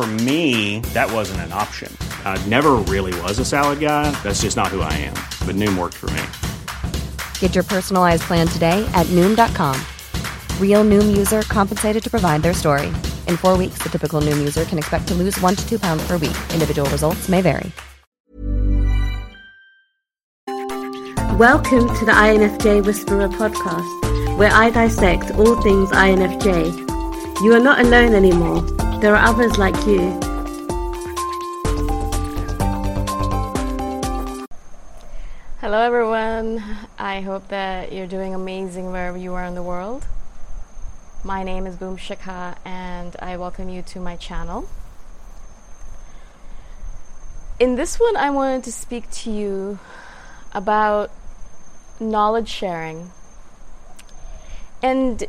For me, that wasn't an option. I never really was a salad guy. That's just not who I am. But Noom worked for me. Get your personalized plan today at Noom.com. Real Noom user compensated to provide their story. In four weeks, the typical Noom user can expect to lose one to two pounds per week. Individual results may vary. Welcome to the INFJ Whisperer podcast, where I dissect all things INFJ. You are not alone anymore. There are others like you. Hello, everyone. I hope that you're doing amazing wherever you are in the world. My name is Boom Shikha, and I welcome you to my channel. In this one, I wanted to speak to you about knowledge sharing and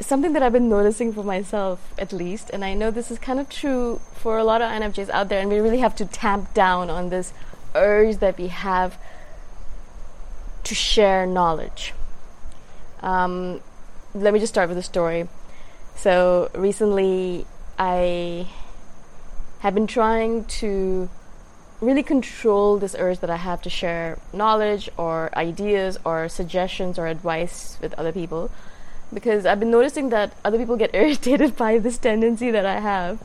something that I've been noticing for myself, at least, and I know this is kind of true for a lot of INFJs out there, and we really have to tamp down on this urge that we have to share knowledge. Um, let me just start with a story. So recently, I have been trying to really control this urge that I have to share knowledge or ideas or suggestions or advice with other people because I've been noticing that other people get irritated by this tendency that I have.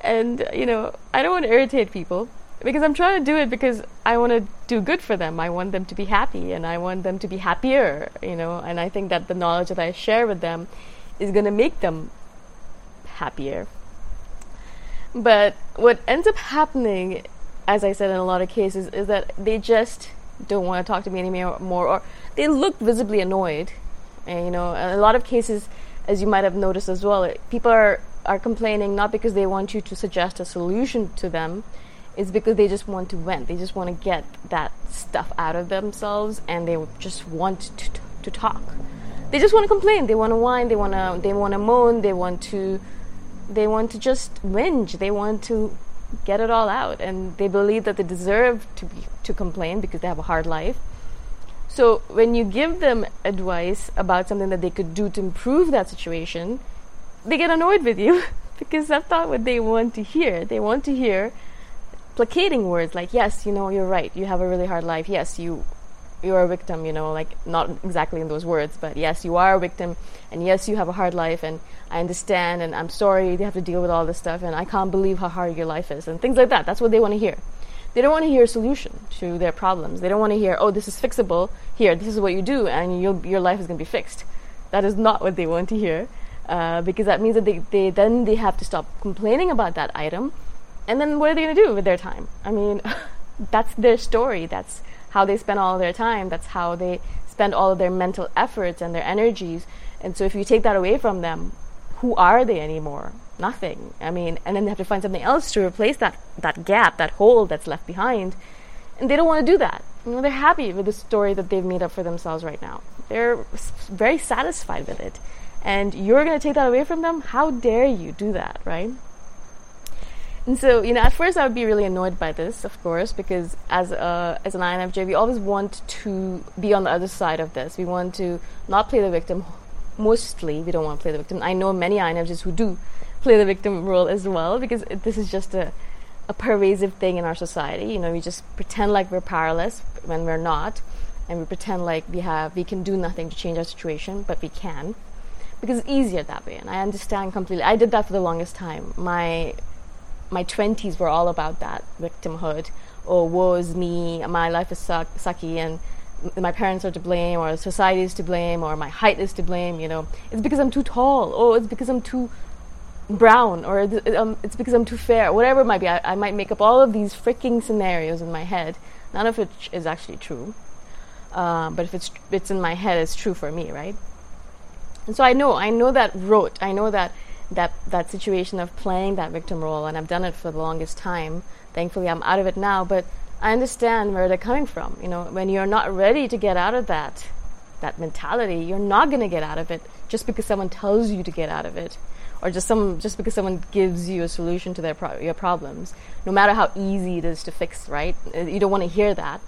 And, you know, I don't want to irritate people because I'm trying to do it because I want to do good for them. I want them to be happy and I want them to be happier, you know, and I think that the knowledge that I share with them is going to make them happier. But what ends up happening, as I said in a lot of cases, is that they just don't want to talk to me anymore or they look visibly annoyed. And, you know, a lot of cases, as you might have noticed as well, people are, are complaining not because they want you to suggest a solution to them, it's because they just want to vent. They just want to get that stuff out of themselves, and they just want to, to, to talk. They just want to complain. They want to whine. They want to they want to moan. They want to they want to just whinge. They want to get it all out, and they believe that they deserve to be, to complain because they have a hard life. So when you give them advice about something that they could do to improve that situation, they get annoyed with you because that's not what they want to hear. They want to hear placating words like yes you know you're right. You have a really hard life. Yes you you're a victim you know like not exactly in those words but yes you are a victim and yes you have a hard life and i understand and i'm sorry you have to deal with all this stuff and i can't believe how hard your life is and things like that. That's what they want to hear they don't want to hear a solution to their problems they don't want to hear oh this is fixable here this is what you do and your life is going to be fixed that is not what they want to hear uh, because that means that they, they then they have to stop complaining about that item and then what are they going to do with their time? I mean, that's their story. That's how they spend all their time. That's how they spend all of their mental efforts and their energies. And so if you take that away from them, who are they anymore? Nothing. I mean, and then they have to find something else to replace that that gap, that hole that's left behind. And they don't want to do that. You know, they're happy with the story that they've made up for themselves right now. They're very satisfied with it. And you're going to take that away from them? How dare you do that, right? And so, you know, at first I would be really annoyed by this, of course, because as a, as an INFJ, we always want to be on the other side of this. We want to not play the victim. Mostly, we don't want to play the victim. I know many INFJs who do play the victim role as well, because this is just a, a pervasive thing in our society. You know, we just pretend like we're powerless when we're not, and we pretend like we have we can do nothing to change our situation, but we can, because it's easier that way. And I understand completely. I did that for the longest time. My my 20s were all about that victimhood Oh, woe is me, my life is suck, sucky, and my parents are to blame, or society is to blame, or my height is to blame. You know, it's because I'm too tall. Oh, it's because I'm too brown, or um, it's because I'm too fair. Whatever it might be, I, I might make up all of these freaking scenarios in my head. None of it is actually true, uh, but if it's it's in my head, it's true for me, right? And so I know, I know that rote. I know that that that situation of playing that victim role, and I've done it for the longest time. Thankfully, I'm out of it now, but I understand where they're coming from. You know, when you're not ready to get out of that that mentality, you're not going to get out of it just because someone tells you to get out of it, or just some just because someone gives you a solution to their pro- your problems. No matter how easy it is to fix, right? Uh, you don't want to hear that.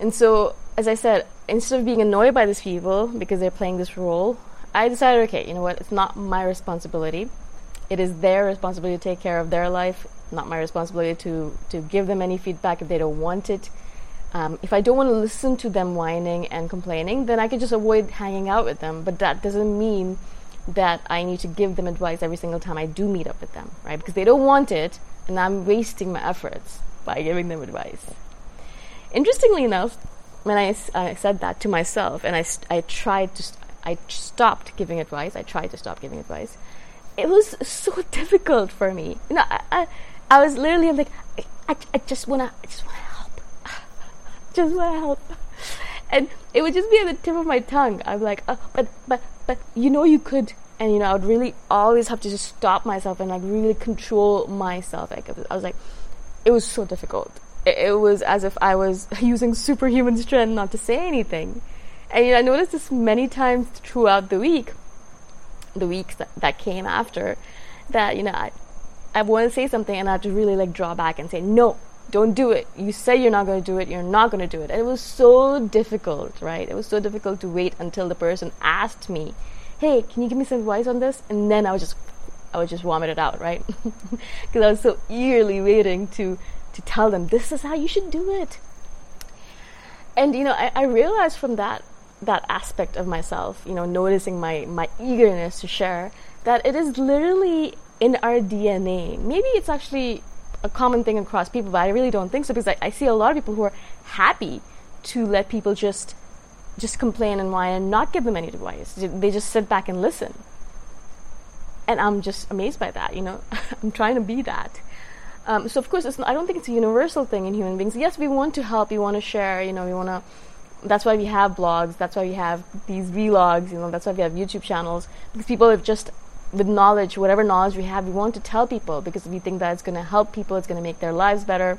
And so, as I said, instead of being annoyed by these people because they're playing this role, I decided, okay, you know what? It's not my responsibility. It is their responsibility to take care of their life. Not my responsibility to to give them any feedback if they don't want it. Um, if I don't want to listen to them whining and complaining, then I can just avoid hanging out with them. But that doesn't mean that I need to give them advice every single time I do meet up with them, right? Because they don't want it, and I'm wasting my efforts by giving them advice. Interestingly enough, when I, I said that to myself, and I, I tried to I stopped giving advice. I tried to stop giving advice. It was so difficult for me. You know, I, I, I was literally like, I, I just wanna, I just wanna help, just wanna help, and it would just be at the tip of my tongue. I'm like, oh, but, but, but, you know, you could, and you know, I would really always have to just stop myself and like really control myself. Like, I was like, it was so difficult. It, it was as if I was using superhuman strength not to say anything. And you know, I noticed this many times throughout the week, the weeks that, that came after, that you know, I, I want to say something and I have to really like draw back and say, no, don't do it. You say you're not going to do it, you're not going to do it. And it was so difficult, right? It was so difficult to wait until the person asked me, hey, can you give me some advice on this? And then I was just, I would just vomit it out, right? Because I was so eagerly waiting to, to tell them, this is how you should do it. And you know, I, I realized from that that aspect of myself, you know, noticing my, my eagerness to share, that it is literally in our DNA. Maybe it's actually a common thing across people, but I really don't think so because I, I see a lot of people who are happy to let people just just complain and whine and not give them any advice. They just sit back and listen. And I'm just amazed by that, you know. I'm trying to be that. Um, so of course, I don't think it's a universal thing in human beings. Yes, we want to help, we want to share, you know, we want to that's why we have blogs that's why we have these vlogs you know that's why we have youtube channels because people have just with knowledge whatever knowledge we have we want to tell people because we think that it's going to help people it's going to make their lives better.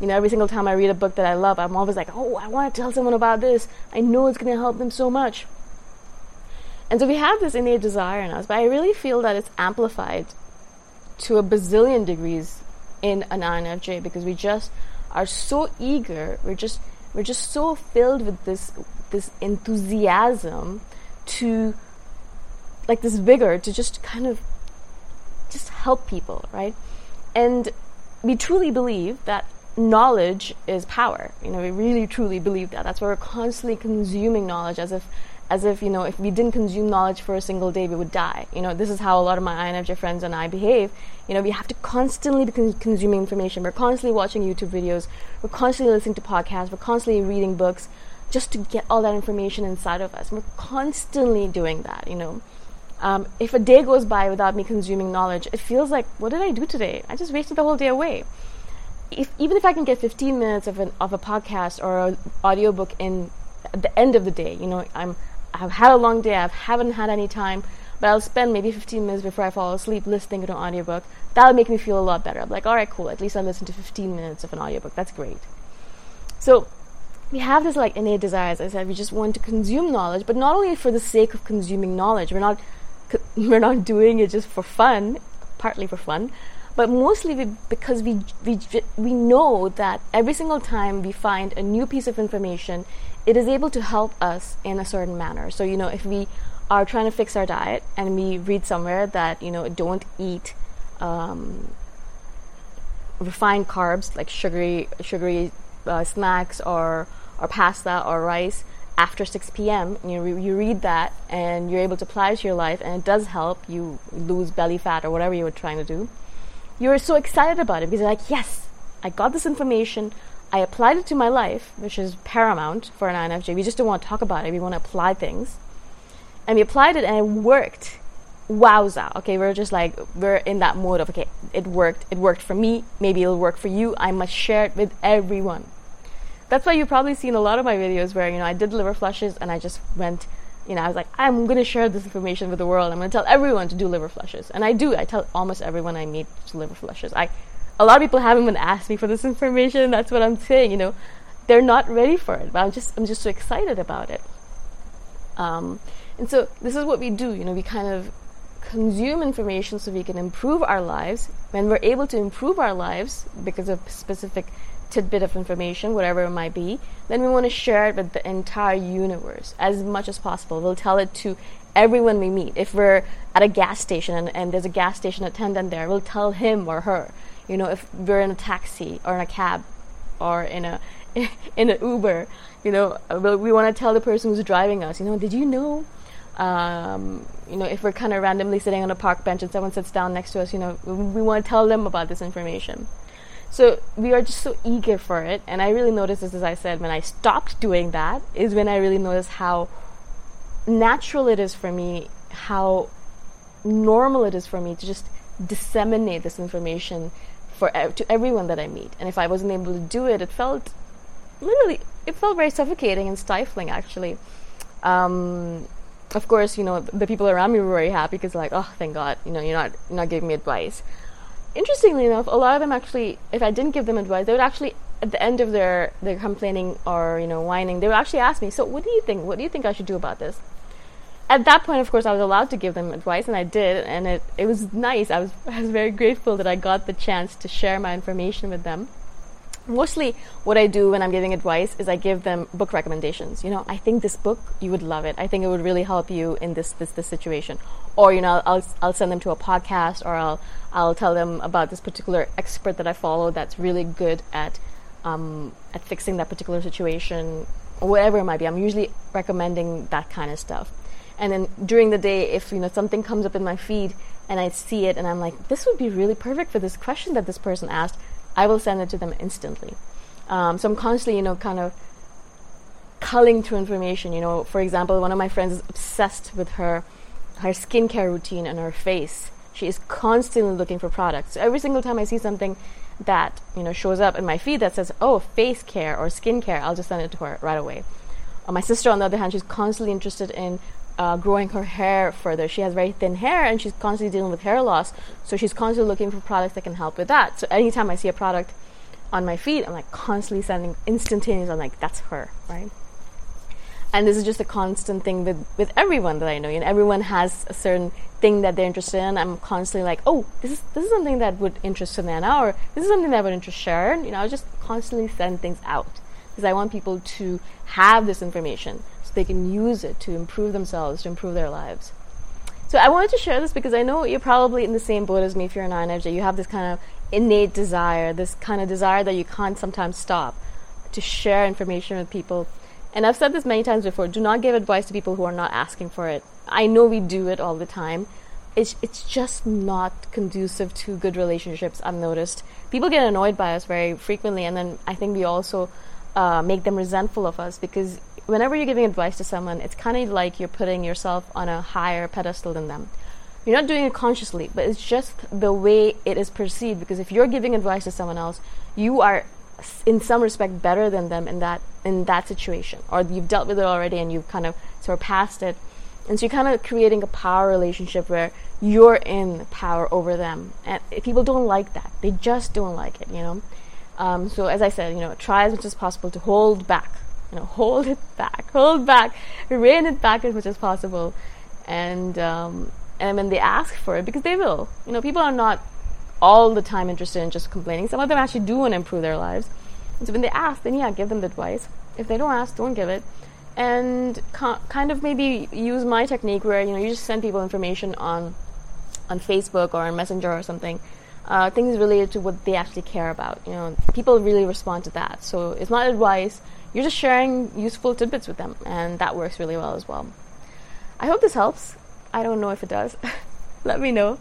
You know every single time i read a book that i love i'm always like oh i want to tell someone about this. I know it's going to help them so much. And so we have this innate desire in us but i really feel that it's amplified to a bazillion degrees in an infj because we just are so eager we're just we're just so filled with this this enthusiasm to like this vigor to just kind of just help people, right? And we truly believe that knowledge is power. You know, we really truly believe that. That's why we're constantly consuming knowledge as if as if you know if we didn't consume knowledge for a single day we would die. You know this is how a lot of my infj friends and i behave. You know we have to constantly be con- consuming information. We're constantly watching youtube videos. We're constantly listening to podcasts. We're constantly reading books just to get all that information inside of us. We're constantly doing that you know um, if a day goes by without me consuming knowledge it feels like what did i do today i just wasted the whole day away if, even if i can get 15 minutes of, an, of a podcast or an audiobook in at the end of the day you know i'm I've had a long day, I haven't had any time, but I'll spend maybe 15 minutes before I fall asleep listening to an audiobook. That'll make me feel a lot better. I'm like, all right, cool. At least I listened to 15 minutes of an audiobook. That's great. So we have this like innate desire, as I said, we just want to consume knowledge, but not only for the sake of consuming knowledge. We're not we're not doing it just for fun, partly for fun, but mostly we, because we, we we know that every single time we find a new piece of information it is able to help us in a certain manner. So, you know, if we are trying to fix our diet and we read somewhere that, you know, don't eat um, refined carbs like sugary, sugary uh, snacks or, or pasta or rice after 6 p.m. You know, you read that and you're able to apply it to your life, and it does help you lose belly fat or whatever you were trying to do. you're so excited about it because you're like, yes, I got this information. I applied it to my life, which is paramount for an INFJ. We just don't want to talk about it. We want to apply things. And we applied it and it worked. Wowza. Okay, we're just like, we're in that mode of, okay, it worked. It worked for me. Maybe it'll work for you. I must share it with everyone. That's why you've probably seen a lot of my videos where, you know, I did liver flushes and I just went you know, I was like, I'm going to share this information with the world. I'm going to tell everyone to do liver flushes. And I do. I tell almost everyone I meet to liver flushes. I, a lot of people haven't even asked me for this information. That's what I'm saying. You know, they're not ready for it. But I'm just, I'm just so excited about it. Um, and so this is what we do. You know, we kind of consume information so we can improve our lives. When we're able to improve our lives because of specific tidbit of information, whatever it might be, then we want to share it with the entire universe as much as possible. We'll tell it to everyone we meet. If we're at a gas station and, and there's a gas station attendant there, we'll tell him or her. You know, if we're in a taxi or in a cab or in a in an Uber, you know, uh, we want to tell the person who's driving us. You know, did you know? Um, you know, if we're kind of randomly sitting on a park bench and someone sits down next to us, you know, we, we want to tell them about this information. So we are just so eager for it. And I really noticed this, as I said, when I stopped doing that, is when I really noticed how natural it is for me, how normal it is for me to just disseminate this information for to everyone that I meet. And if I wasn't able to do it, it felt literally it felt very suffocating and stifling actually. Um, of course, you know the people around me were very happy because like, oh, thank God, you know, you're not you're not giving me advice interestingly enough, a lot of them actually, if I didn't give them advice, they would actually, at the end of their, their complaining or, you know, whining, they would actually ask me, so what do you think? What do you think I should do about this? At that point, of course, I was allowed to give them advice, and I did, and it, it was nice. I was, I was very grateful that I got the chance to share my information with them mostly what I do when I'm giving advice is I give them book recommendations. You know, I think this book you would love it. I think it would really help you in this this this situation. Or you know, I'll I'll send them to a podcast or I'll I'll tell them about this particular expert that I follow that's really good at um, at fixing that particular situation, or whatever it might be. I'm usually recommending that kind of stuff. And then during the day, if you know something comes up in my feed and I see it and I'm like, this would be really perfect for this question that this person asked, I will send it to them instantly. Um, so I'm constantly, you know, kind of culling through information. You know, for example, one of my friends is obsessed with her her skincare routine and her face. She is constantly looking for products. So every single time I see something that you know shows up in my feed that says, "Oh, face care or skincare," I'll just send it to her right away. Uh, my sister, on the other hand, she's constantly interested in uh, growing her hair further. She has very thin hair and she's constantly dealing with hair loss. So she's constantly looking for products that can help with that. So anytime I see a product on my feed, I'm like constantly sending instantaneous. I'm like, that's her, right? And this is just a constant thing with, with everyone that I know. You know, everyone has a certain thing that they're interested in. I'm constantly like, oh, this is this is something that would interest Savannah, or this is something that would interest Sharon. You know, I just constantly send things out because I want people to have this information they can use it to improve themselves, to improve their lives. So I wanted to share this because I know you're probably in the same boat as me if you're an INFJ. You have this kind of innate desire, this kind of desire that you can't sometimes stop to share information with people. And I've said this many times before do not give advice to people who are not asking for it. I know we do it all the time. It's, it's just not conducive to good relationships, I've noticed. People get annoyed by us very frequently, and then I think we also uh, make them resentful of us because whenever you're giving advice to someone, it's kind of like you're putting yourself on a higher pedestal than them. You're not doing it consciously, but it's just the way it is perceived. Because if you're giving advice to someone else, you are, in some respect, better than them in that in that situation, or you've dealt with it already and you've kind of surpassed it. And so you're kind of creating a power relationship where you're in power over them, and people don't like that. They just don't like it, you know. Um, so as I said, you know, try as much as possible to hold back you know, hold it back, hold back, rein it back as much as possible, and um, and when they ask for it, because they will, you know, people are not all the time interested in just complaining. Some of them actually do want to improve their lives, and so when they ask, then yeah, give them the advice. If they don't ask, don't give it, and kind of maybe use my technique where you know you just send people information on on Facebook or on Messenger or something. Uh, things related to what they actually care about. You know, people really respond to that. So it's not advice you're just sharing useful tidbits with them, and that works really well as well. I hope this helps. I don't know if it does. Let me know.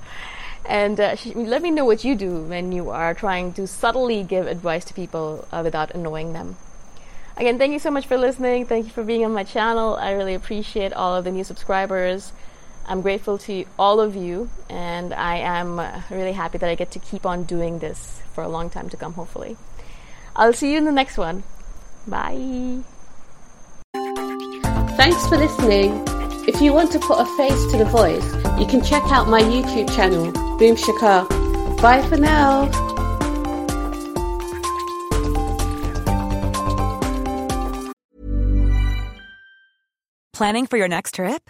and uh, sh- let me know what you do when you are trying to subtly give advice to people uh, without annoying them. Again, thank you so much for listening. Thank you for being on my channel. I really appreciate all of the new subscribers. I'm grateful to all of you, and I am uh, really happy that I get to keep on doing this for a long time to come, hopefully. I'll see you in the next one. Bye. Thanks for listening. If you want to put a face to the voice, you can check out my YouTube channel, Boom Shikha. Bye for now. Planning for your next trip?